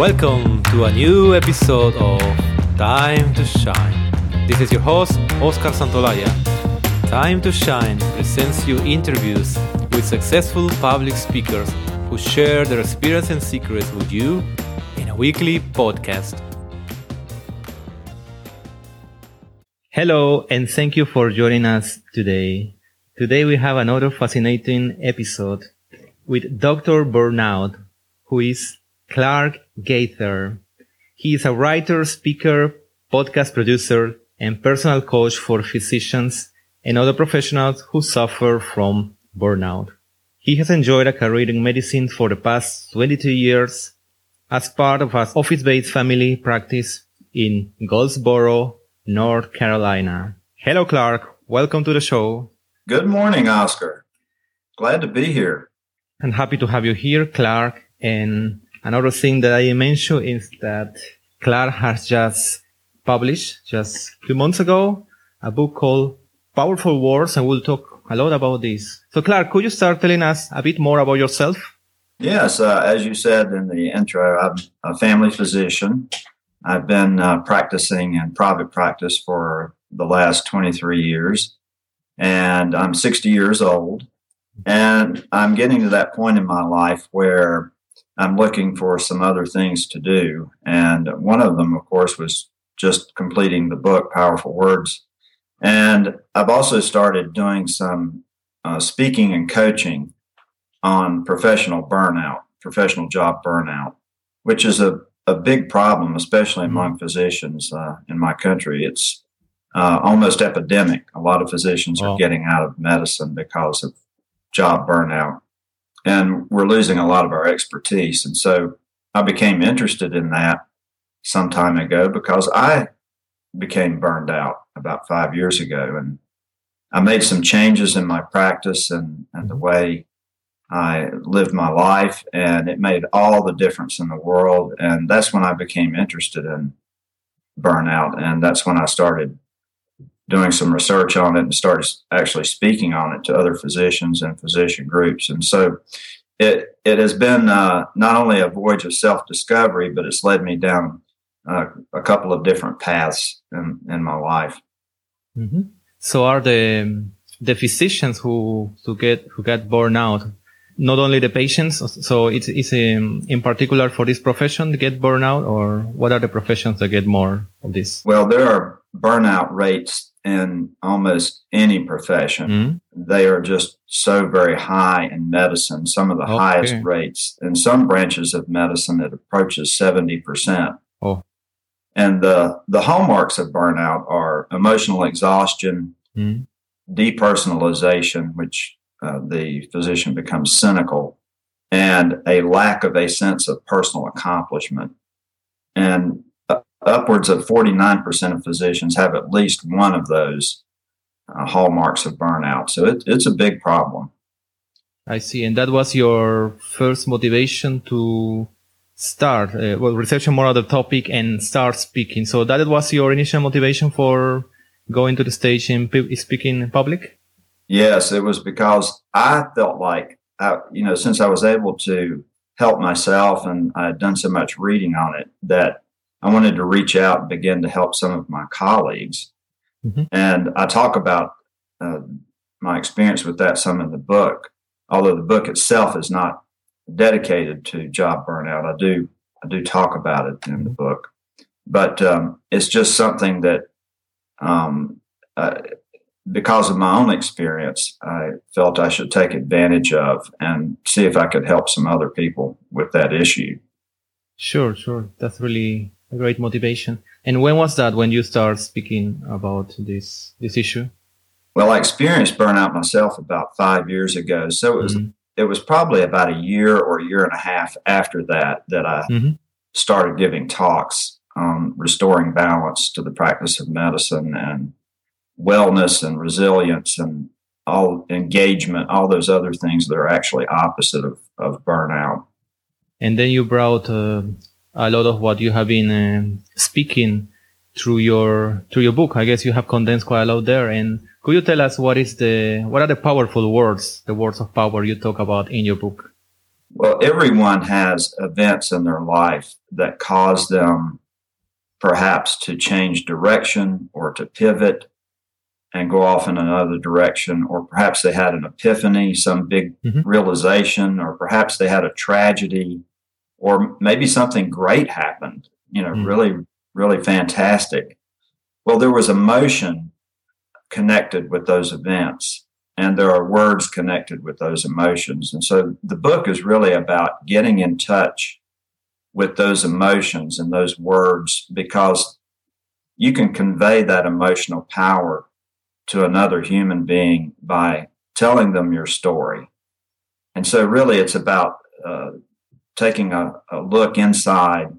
Welcome to a new episode of Time to Shine. This is your host, Oscar Santolaya. Time to Shine presents you interviews with successful public speakers who share their experience and secrets with you in a weekly podcast. Hello, and thank you for joining us today. Today we have another fascinating episode with Dr. Burnout, who is Clark Gaither. He is a writer, speaker, podcast producer, and personal coach for physicians and other professionals who suffer from burnout. He has enjoyed a career in medicine for the past 22 years as part of an office-based family practice in Goldsboro, North Carolina. Hello, Clark. Welcome to the show. Good morning, Oscar. Glad to be here. I'm happy to have you here, Clark. And another thing that I mentioned is that Clark has just published just two months ago a book called Powerful Words, and we'll talk a lot about this. So, Clark, could you start telling us a bit more about yourself? Yes, uh, as you said in the intro, I'm a family physician. I've been uh, practicing in private practice for the last 23 years and I'm 60 years old. And I'm getting to that point in my life where I'm looking for some other things to do. And one of them, of course, was just completing the book, Powerful Words. And I've also started doing some uh, speaking and coaching on professional burnout, professional job burnout, which is a, a big problem, especially among physicians uh, in my country. It's uh, almost epidemic. A lot of physicians are getting out of medicine because of job burnout, and we're losing a lot of our expertise. And so I became interested in that some time ago because I became burned out about five years ago, and I made some changes in my practice and, and the way I lived my life, and it made all the difference in the world. And that's when I became interested in burnout, and that's when I started doing some research on it and started actually speaking on it to other physicians and physician groups. And so it it has been uh, not only a voyage of self discovery, but it's led me down uh, a couple of different paths in, in my life. Mm-hmm. So are the the physicians who who get who get burned out not only the patients so it's, it's um, in particular for this profession to get burnout or what are the professions that get more of this well there are burnout rates in almost any profession. Mm-hmm. They are just so very high in medicine, some of the okay. highest rates. In some branches of medicine, it approaches 70%. Oh. And the, the hallmarks of burnout are emotional exhaustion, mm-hmm. depersonalization, which uh, the physician becomes cynical, and a lack of a sense of personal accomplishment. And upwards of 49% of physicians have at least one of those uh, hallmarks of burnout. So it, it's a big problem. I see. And that was your first motivation to start, uh, well, researching more on the topic and start speaking. So that was your initial motivation for going to the stage and speaking in public? Yes, it was because I felt like, I, you know, since I was able to help myself and I had done so much reading on it, that I wanted to reach out and begin to help some of my colleagues. Mm-hmm. And I talk about uh, my experience with that some in the book, although the book itself is not dedicated to job burnout. I do I do talk about it in the book, but um, it's just something that um, uh, because of my own experience, I felt I should take advantage of and see if I could help some other people with that issue. Sure, sure. That's really a great motivation. And when was that when you started speaking about this this issue? Well, I experienced burnout myself about five years ago. So it was mm-hmm. it was probably about a year or a year and a half after that that I mm-hmm. started giving talks on restoring balance to the practice of medicine and wellness and resilience and all engagement, all those other things that are actually opposite of, of burnout. And then you brought uh, a lot of what you have been uh, speaking through your through your book. I guess you have condensed quite a lot there. And could you tell us what is the what are the powerful words, the words of power you talk about in your book? Well, everyone has events in their life that cause them perhaps to change direction or to pivot and go off in another direction, or perhaps they had an epiphany, some big mm-hmm. realization, or perhaps they had a tragedy, or maybe something great happened, you know, mm-hmm. really, really fantastic. Well, there was emotion connected with those events, and there are words connected with those emotions. And so the book is really about getting in touch with those emotions and those words because you can convey that emotional power to another human being by telling them your story. And so, really, it's about uh, taking a, a look inside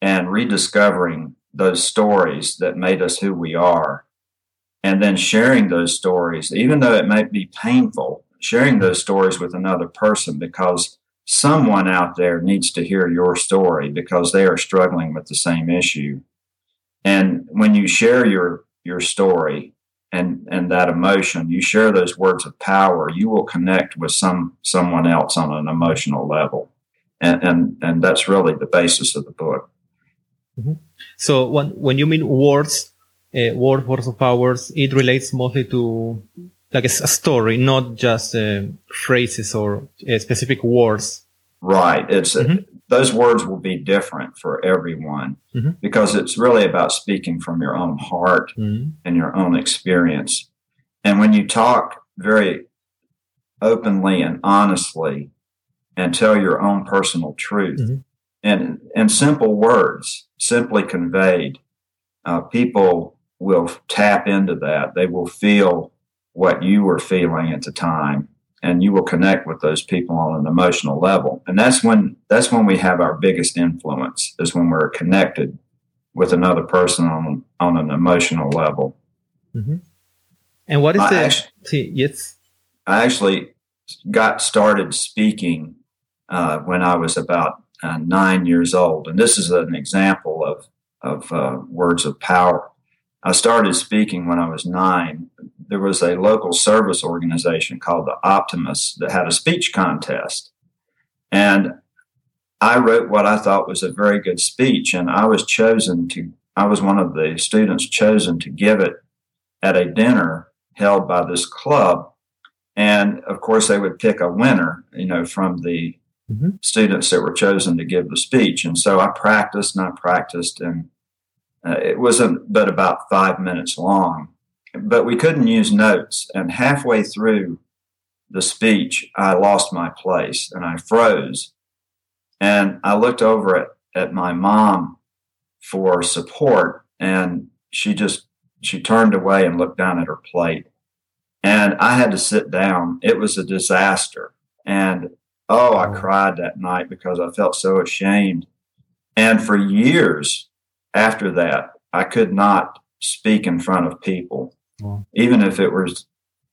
and rediscovering those stories that made us who we are, and then sharing those stories, even though it might be painful, sharing those stories with another person because someone out there needs to hear your story because they are struggling with the same issue. And when you share your your story and and that emotion, you share those words of power, you will connect with some someone else on an emotional level. And and, and that's really the basis of the book. Mm-hmm. So when when you mean words, uh, word words of powers, it relates mostly to like a, a story, not just uh, phrases or uh, specific words. Right. It's mm-hmm. those words will be different for everyone mm-hmm. because it's really about speaking from your own heart mm-hmm. and your own experience. And when you talk very openly and honestly and tell your own personal truth mm-hmm. and in simple words, simply conveyed, uh, people will tap into that. They will feel what you were feeling at the time and you will connect with those people on an emotional level and that's when that's when we have our biggest influence is when we're connected with another person on on an emotional level mm-hmm. and what is I the actually, yes i actually got started speaking uh, when i was about uh, nine years old and this is an example of of uh, words of power I started speaking when I was nine. There was a local service organization called the Optimists that had a speech contest. And I wrote what I thought was a very good speech, and I was chosen to, I was one of the students chosen to give it at a dinner held by this club. And of course, they would pick a winner, you know, from the mm-hmm. students that were chosen to give the speech. And so I practiced and I practiced and uh, it wasn't but about five minutes long, but we couldn't use notes. And halfway through the speech, I lost my place and I froze. And I looked over at, at my mom for support, and she just she turned away and looked down at her plate. And I had to sit down. It was a disaster. And oh, I cried that night because I felt so ashamed. And for years, after that, I could not speak in front of people, even if it was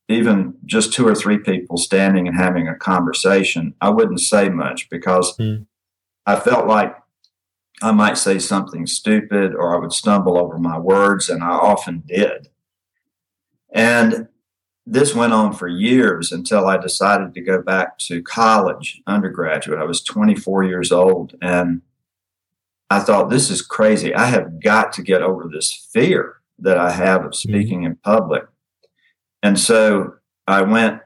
even just two or three people standing and having a conversation. I wouldn't say much because mm. I felt like I might say something stupid or I would stumble over my words, and I often did. And this went on for years until I decided to go back to college, undergraduate. I was 24 years old, and I thought, this is crazy. I have got to get over this fear that I have of mm-hmm. speaking in public. And so I went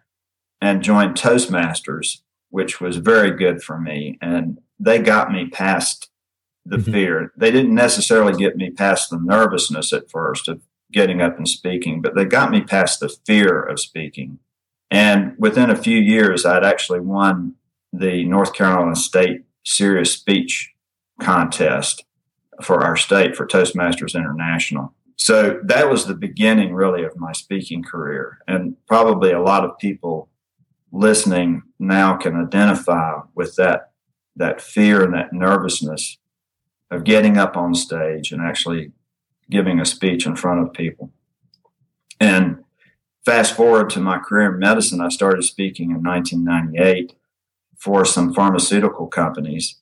and joined Toastmasters, which was very good for me. And they got me past the mm-hmm. fear. They didn't necessarily get me past the nervousness at first of getting up and speaking, but they got me past the fear of speaking. And within a few years, I'd actually won the North Carolina State Serious Speech contest for our state for Toastmasters International. So that was the beginning, really, of my speaking career. And probably a lot of people listening now can identify with that, that fear and that nervousness of getting up on stage and actually giving a speech in front of people. And fast forward to my career in medicine, I started speaking in 1998 for some pharmaceutical companies.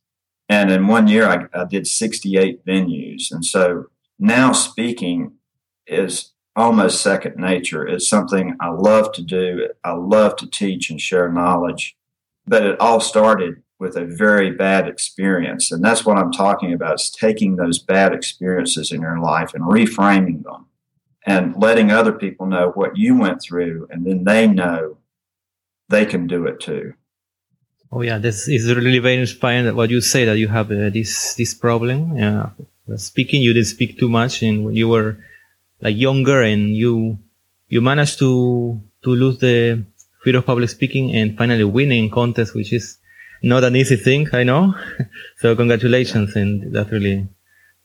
And in one year, I, I did 68 venues. And so now speaking is almost second nature. It's something I love to do. I love to teach and share knowledge. But it all started with a very bad experience. And that's what I'm talking about is taking those bad experiences in your life and reframing them and letting other people know what you went through and then they know they can do it too. Oh yeah, this is really very inspiring that what you say that you have uh, this this problem. Yeah, speaking you didn't speak too much and when you were like younger and you you managed to to lose the fear of public speaking and finally winning contest, which is not an easy thing, I know. so congratulations, and that's really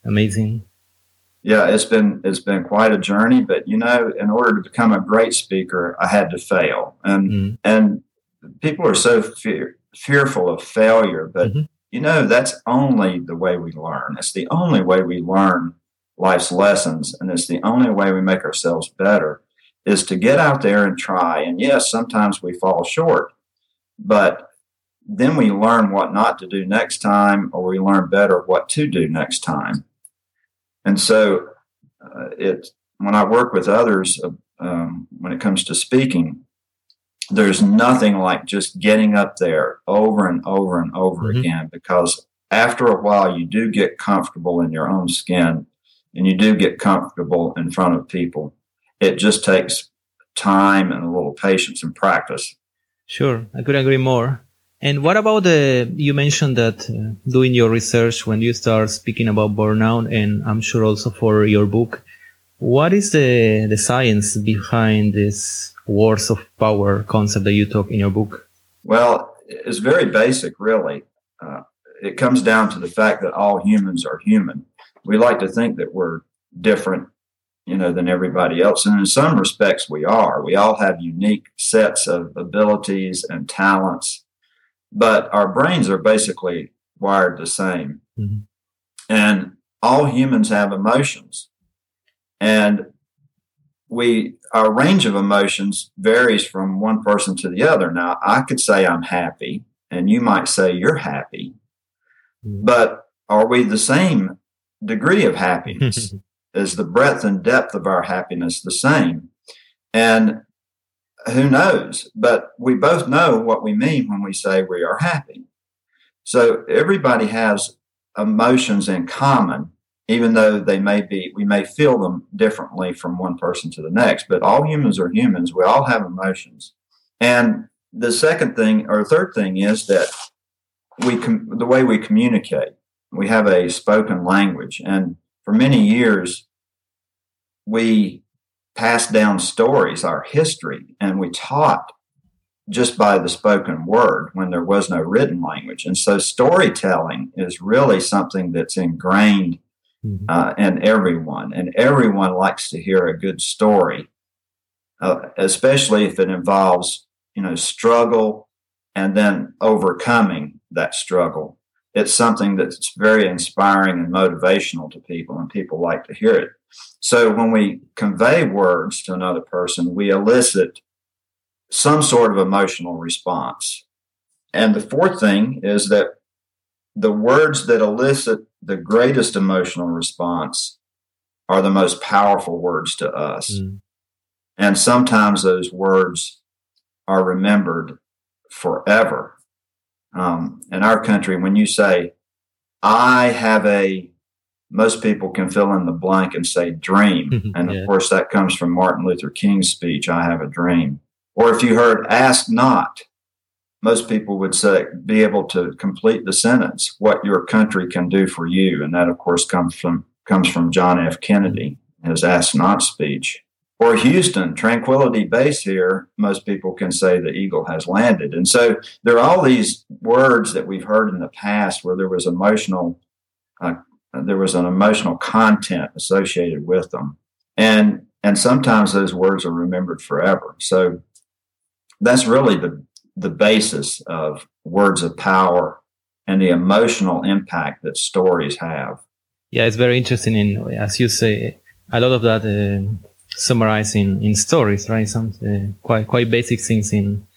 amazing. Yeah, it's been it's been quite a journey, but you know, in order to become a great speaker, I had to fail, and mm. and people are so fear, fearful of failure, but mm-hmm. you know, that's only the way we learn. It's the only way we learn life's lessons, and it's the only way we make ourselves better is to get out there and try. And yes, sometimes we fall short, but then we learn what not to do next time, or we learn better what to do next time. And so, uh, it when I work with others, uh, um, when it comes to speaking, there's nothing like just getting up there over and over and over mm-hmm. again because after a while you do get comfortable in your own skin and you do get comfortable in front of people it just takes time and a little patience and practice. Sure, I could agree more. And what about the, you mentioned that uh, doing your research when you start speaking about burnout, and I'm sure also for your book, what is the, the science behind this words of power concept that you talk in your book? Well, it's very basic, really. Uh, it comes down to the fact that all humans are human. We like to think that we're different you know, than everybody else. And in some respects, we are. We all have unique sets of abilities and talents, but our brains are basically wired the same. Mm-hmm. And all humans have emotions. And we, our range of emotions varies from one person to the other. Now, I could say I'm happy, and you might say you're happy, mm-hmm. but are we the same degree of happiness? is the breadth and depth of our happiness the same? And who knows? But we both know what we mean when we say we are happy. So everybody has emotions in common, even though they may be, we may feel them differently from one person to the next. But all humans are humans. We all have emotions. And the second thing or third thing is that we, com- the way we communicate, we have a spoken language. And for many years, we passed down stories, our history, and we taught just by the spoken word when there was no written language. And so storytelling is really something that's ingrained mm-hmm. uh, in everyone, and everyone likes to hear a good story, uh, especially if it involves, you know, struggle and then overcoming that struggle it's something that's very inspiring and motivational to people, and people like to hear it. So when we convey words to another person, we elicit some sort of emotional response. And the fourth thing is that the words that elicit the greatest emotional response are the most powerful words to us. Mm. And sometimes those words are remembered forever um, in our country, when you say, I have a, most people can fill in the blank and say dream. And of course, that comes from Martin Luther King's speech, I have a dream. Or if you heard ask not, most people would say, be able to complete the sentence, what your country can do for you. And that, of course, comes from, comes from John F. Kennedy, his ask not speech. Or Houston, Tranquility Base here, most people can say the eagle has landed. And so there are all these words that we've heard in the past where there was emotional, uh, there was an emotional content associated with them. And, and sometimes those words are remembered forever. So that's really the, the basis of words of power and the emotional impact that stories have. Yeah, it's very interesting. In as you say, a lot of that uh, summarized in, in stories, right? Some uh, quite quite basic things in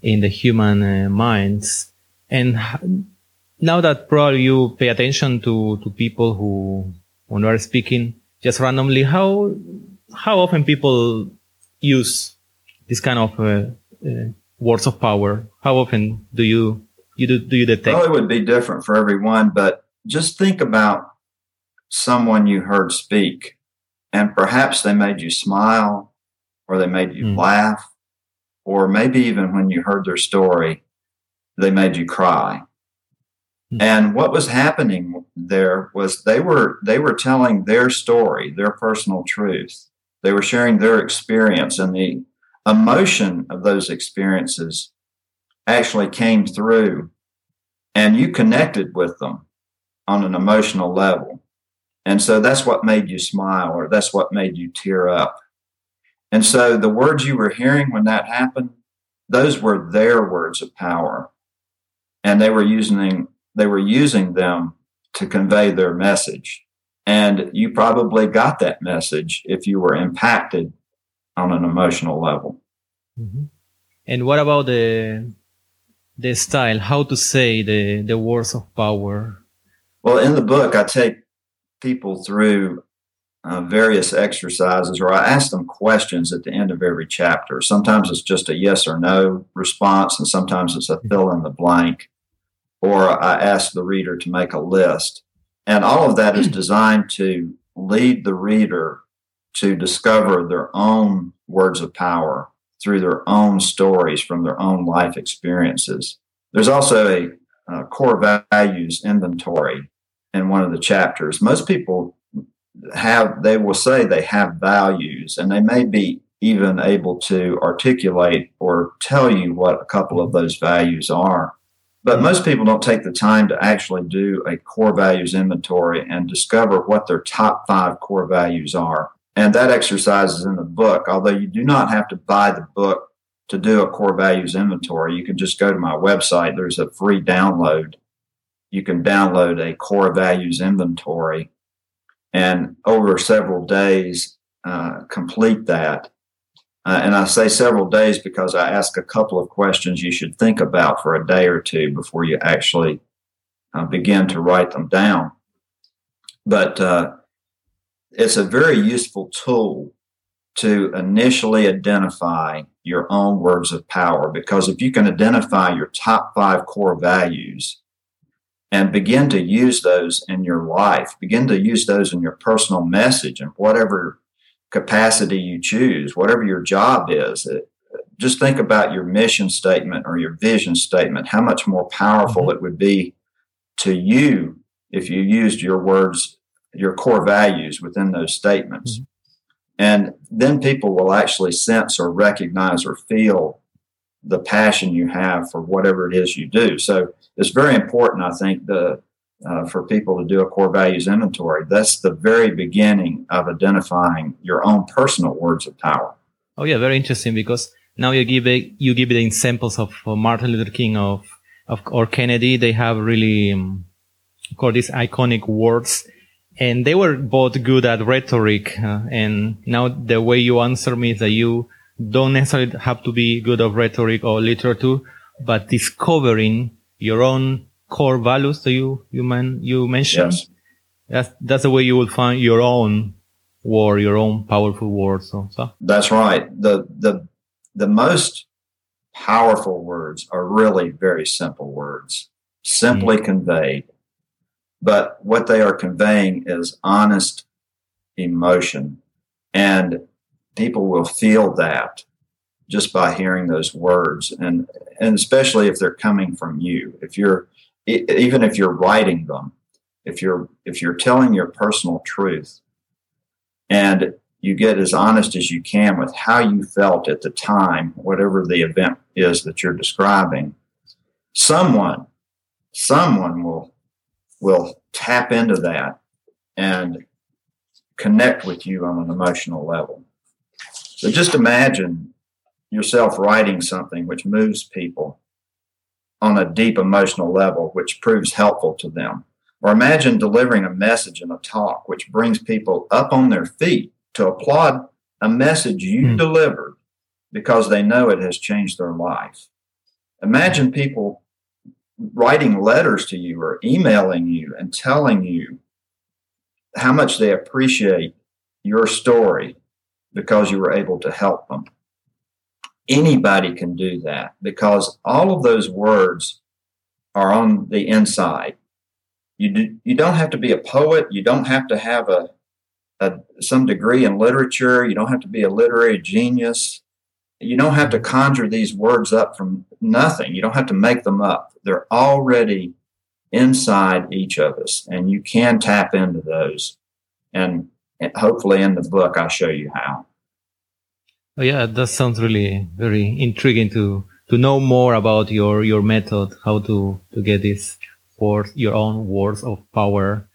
in the human uh, minds. And now that probably you pay attention to to people who when are speaking just randomly, how how often people use this kind of uh, uh, words of power? How often do you you do, do you detect? It would be different for everyone, but just think about someone you heard speak and perhaps they made you smile or they made you mm. laugh or maybe even when you heard their story, they made you cry. Mm. And what was happening there was they were they were telling their story, their personal truth. They were sharing their experience and the emotion of those experiences actually came through and you connected with them on an emotional level. And so that's what made you smile or that's what made you tear up. And so the words you were hearing when that happened, those were their words of power. And they were using they were using them to convey their message. And you probably got that message if you were impacted on an emotional level. Mm-hmm. And what about the the style? How to say the the words of power? Well, in the book, I take people through uh, various exercises, or I ask them questions at the end of every chapter. Sometimes it's just a yes or no response, and sometimes it's a fill in the blank, or I ask the reader to make a list. And all of that is hmm. designed to lead the reader to discover their own words of power through their own stories from their own life experiences. There's also a, a core values inventory in one of the chapters. Most people have, they will say they have values and they may be even able to articulate or tell you what a couple of those values are. But most people don't take the time to actually do a core values inventory and discover what their top five core values are. And that exercise is in the book, although you do not have to buy the book to do a core values inventory. You can just go to my website. There's a free download. You can download a core values inventory and over several days uh, complete that. Uh, and I say several days because I ask a couple of questions you should think about for a day or two before you actually uh, begin to write them down. But uh, it's a very useful tool to initially identify your own words of power because if you can identify your top five core values and begin to use those in your life, begin to use those in your personal message and whatever capacity you choose, whatever your job is, it, just think about your mission statement or your vision statement, how much more powerful mm-hmm. it would be to you if you used your words your core values within those statements. Mm-hmm. And then people will actually sense or recognize or feel the passion you have for whatever it is you do. So it's very important, I think, the uh, for people to do a core values inventory. That's the very beginning of identifying your own personal words of power. Oh yeah, very interesting because now you give it, you give it examples of Martin Luther King of, of or Kennedy. They have really um, called these iconic words and they were both good at rhetoric. Uh, and now the way you answer me is that you don't necessarily have to be good of rhetoric or literature, but discovering your own core values that you you man you mentioned. Yes. That's that's the way you will find your own word, your own powerful words. So, so. That's right. The the the most powerful words are really very simple words, simply mm. conveyed but what they are conveying is honest emotion. And people will feel that just by hearing those words. And, and especially if they're coming from you, if you're, even if you're writing them, if you're, if you're telling your personal truth and you get as honest as you can with how you felt at the time, whatever the event is that you're describing, someone, someone will will tap into that and connect with you on an emotional level. So just imagine yourself writing something which moves people on a deep emotional level, which proves helpful to them. Or imagine delivering a message in a talk which brings people up on their feet to applaud a message you mm. delivered because they know it has changed their life. Imagine people writing letters to you or emailing you and telling you how much they appreciate your story because you were able to help them. Anybody can do that because all of those words are on the inside. You do, you don't have to be a poet. You don't have to have a, a some degree in literature. You don't have to be a literary genius. You don't have to conjure these words up from nothing. You don't have to make them up. They're already inside each of us, and you can tap into those. And hopefully, in the book, I show you how. Oh, yeah, that sounds really very intriguing to to know more about your your method, how to to get this words, your own words of power.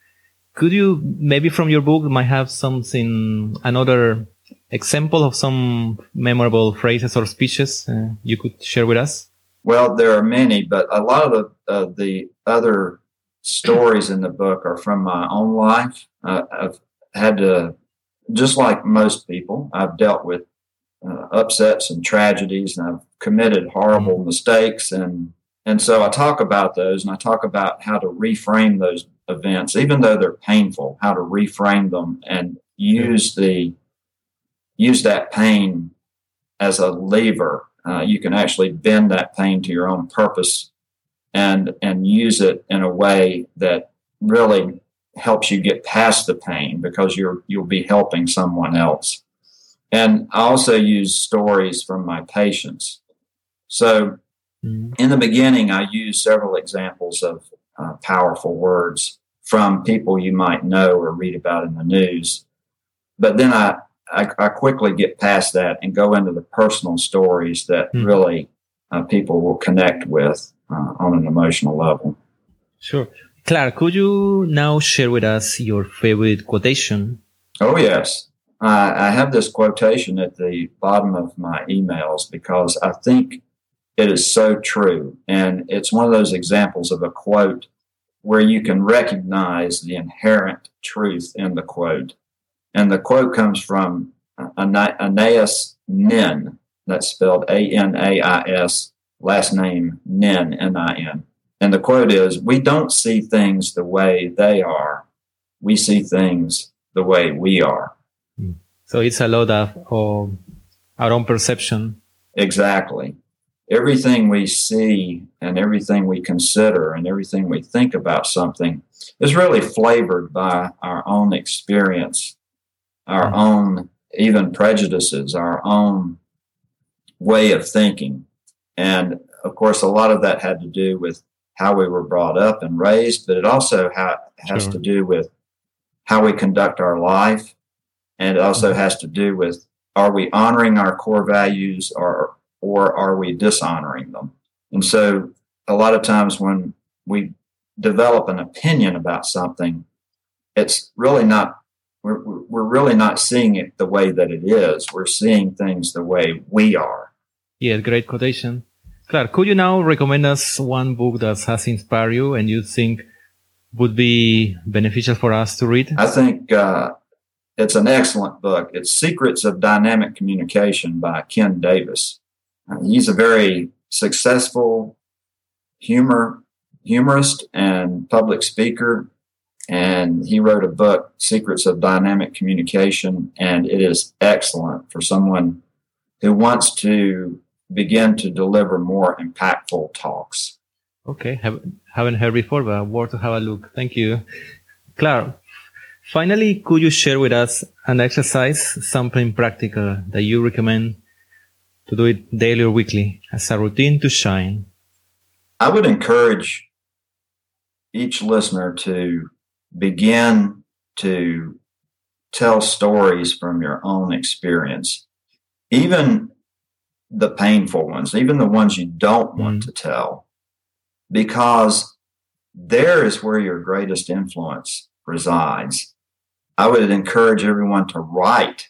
Could you maybe from your book might have something another example of some memorable phrases or speeches uh, you could share with us? Well, there are many, but a lot of the uh, the other stories in the book are from my own life. Uh, I've had to, just like most people, I've dealt with uh, upsets and tragedies, and I've committed horrible mm-hmm. mistakes, and and so I talk about those, and I talk about how to reframe those events, even though they're painful, how to reframe them and use the use that pain as a lever. Uh, you can actually bend that pain to your own purpose and and use it in a way that really helps you get past the pain because you're you'll be helping someone else. And I also use stories from my patients. So mm-hmm. in the beginning, I use several examples of uh, powerful words from people you might know or read about in the news. But then I, I, I quickly get past that and go into the personal stories that mm-hmm. really uh, people will connect with uh, on an emotional level. Sure. Clark, could you now share with us your favorite quotation? Oh, yes. I, I have this quotation at the bottom of my emails because I think it is so true. And it's one of those examples of a quote where you can recognize the inherent truth in the quote. And the quote comes from Anais Nin, that's spelled A N A I S, last name Nin, N I N. And the quote is We don't see things the way they are, we see things the way we are. So it's a lot of, of our own perception. Exactly. Everything we see and everything we consider and everything we think about something is really flavored by our own experience, our mm-hmm. own even prejudices, our own way of thinking. And of course, a lot of that had to do with how we were brought up and raised, but it also ha- has sure. to do with how we conduct our life and it also has to do with are we honoring our core values or or are we dishonoring them? And so a lot of times when we develop an opinion about something, it's really not we're, we're really not seeing it the way that it is. We're seeing things the way we are. Yeah, great quotation. Clark, could you now recommend us one book that has inspired you and you think would be beneficial for us to read? I think uh, it's an excellent book. It's Secrets of Dynamic Communication by Ken Davis. Uh, he's a very successful humor humorist and public speaker and he wrote a book secrets of dynamic communication and it is excellent for someone who wants to begin to deliver more impactful talks okay Have, haven't heard before but worth to have a look thank you clark Finally, could you share with us an exercise, something practical that you recommend to do it daily or weekly as a routine to shine? I would encourage each listener to begin to tell stories from your own experience, even the painful ones, even the ones you don't want mm. to tell, because there is where your greatest influence resides. I would encourage everyone to write.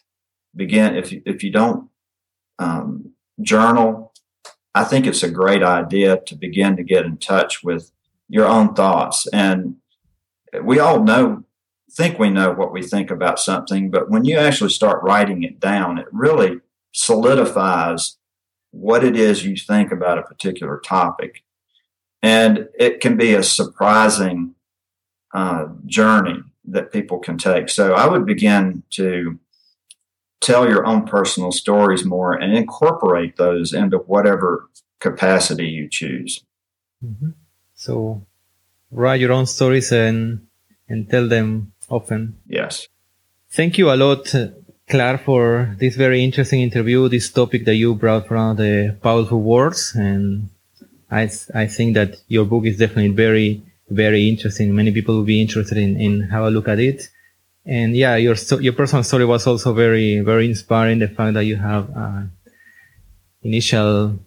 Begin if you, if you don't um, journal, I think it's a great idea to begin to get in touch with your own thoughts. And we all know, think we know what we think about something, but when you actually start writing it down, it really solidifies what it is you think about a particular topic. And it can be a surprising uh, journey that people can take. So I would begin to tell your own personal stories more and incorporate those into whatever capacity you choose. Mm-hmm. So write your own stories and and tell them often. Yes. Thank you a lot, Claire, for this very interesting interview. This topic that you brought from the powerful words, and I I think that your book is definitely very very interesting. Many people will be interested in in have a look at it. And yeah, your your personal story was also very very inspiring. The fact that you have uh, initial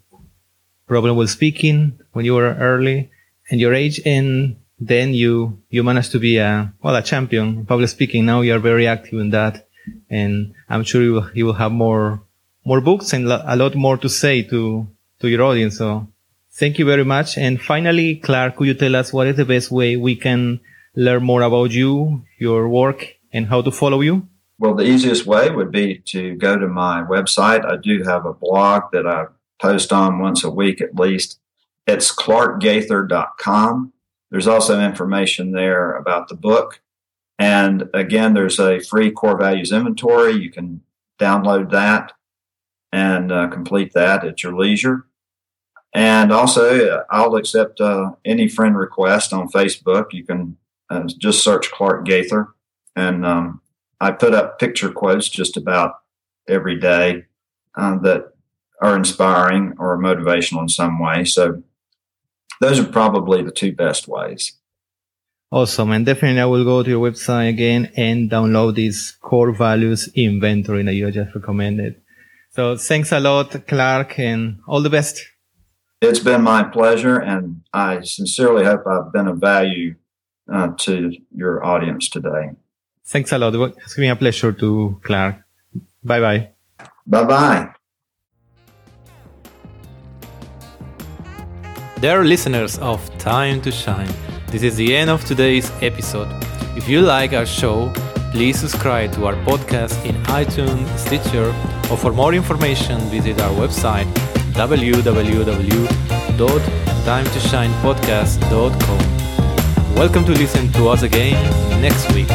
problem with speaking when you were early and your age and then you you managed to be a well a champion public speaking now you are very active in that and i'm sure you will, you will have more more books and a lot more to say to to your audience so thank you very much and finally clark could you tell us what is the best way we can learn more about you your work and how to follow you well the easiest way would be to go to my website i do have a blog that i post on once a week at least it's clarkgaither.com there's also information there about the book. And again, there's a free core values inventory. You can download that and uh, complete that at your leisure. And also, I'll accept uh, any friend request on Facebook. You can uh, just search Clark Gaither. And um, I put up picture quotes just about every day uh, that are inspiring or motivational in some way. So those are probably the two best ways. Awesome. And definitely I will go to your website again and download this core values inventory that you just recommended. So thanks a lot, Clark, and all the best. It's been my pleasure, and I sincerely hope I've been of value uh, to your audience today. Thanks a lot. It's been a pleasure to Clark. Bye bye. Bye bye. Dear listeners of Time to Shine, this is the end of today's episode. If you like our show, please subscribe to our podcast in iTunes, Stitcher, or for more information, visit our website www.timetoshinepodcast.com. Welcome to listen to us again next week.